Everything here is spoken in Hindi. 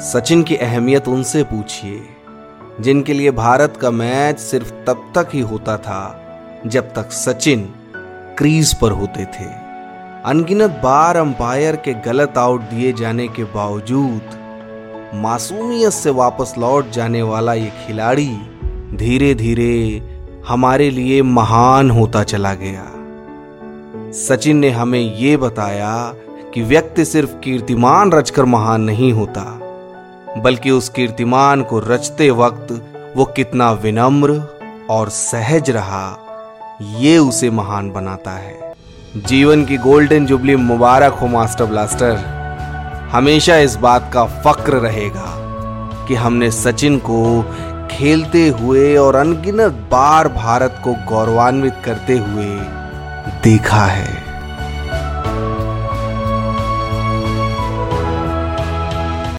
सचिन की अहमियत उनसे पूछिए, जिनके लिए भारत का मैच सिर्फ़ तब तक ही होता था, जब तक सचिन क्रीज पर होते थे। अनगिनत बार अंपायर के गलत आउट दिए जाने के बावजूद, मासूमियत से वापस लौट जाने वाला ये खिलाड़ी धीरे धीरे हमारे लिए महान होता चला गया। सचिन ने हमें ये बताया कि व्यक्ति सिर्फ़ कीर्तिमान रचकर महान नहीं होता बल्कि उस कीर्तिमान को रचते वक्त वो कितना विनम्र और सहज रहा, ये उसे महान बनाता है। जीवन की गोल्डन जुबली मुबारक हो, मास्टर ब्लास्टर। हमेशा इस बात का फक्र रहेगा कि हमने सचिन को खेलते हुए और अनगिनत बार भारत को गौरवान्वित करते हुए देखा है।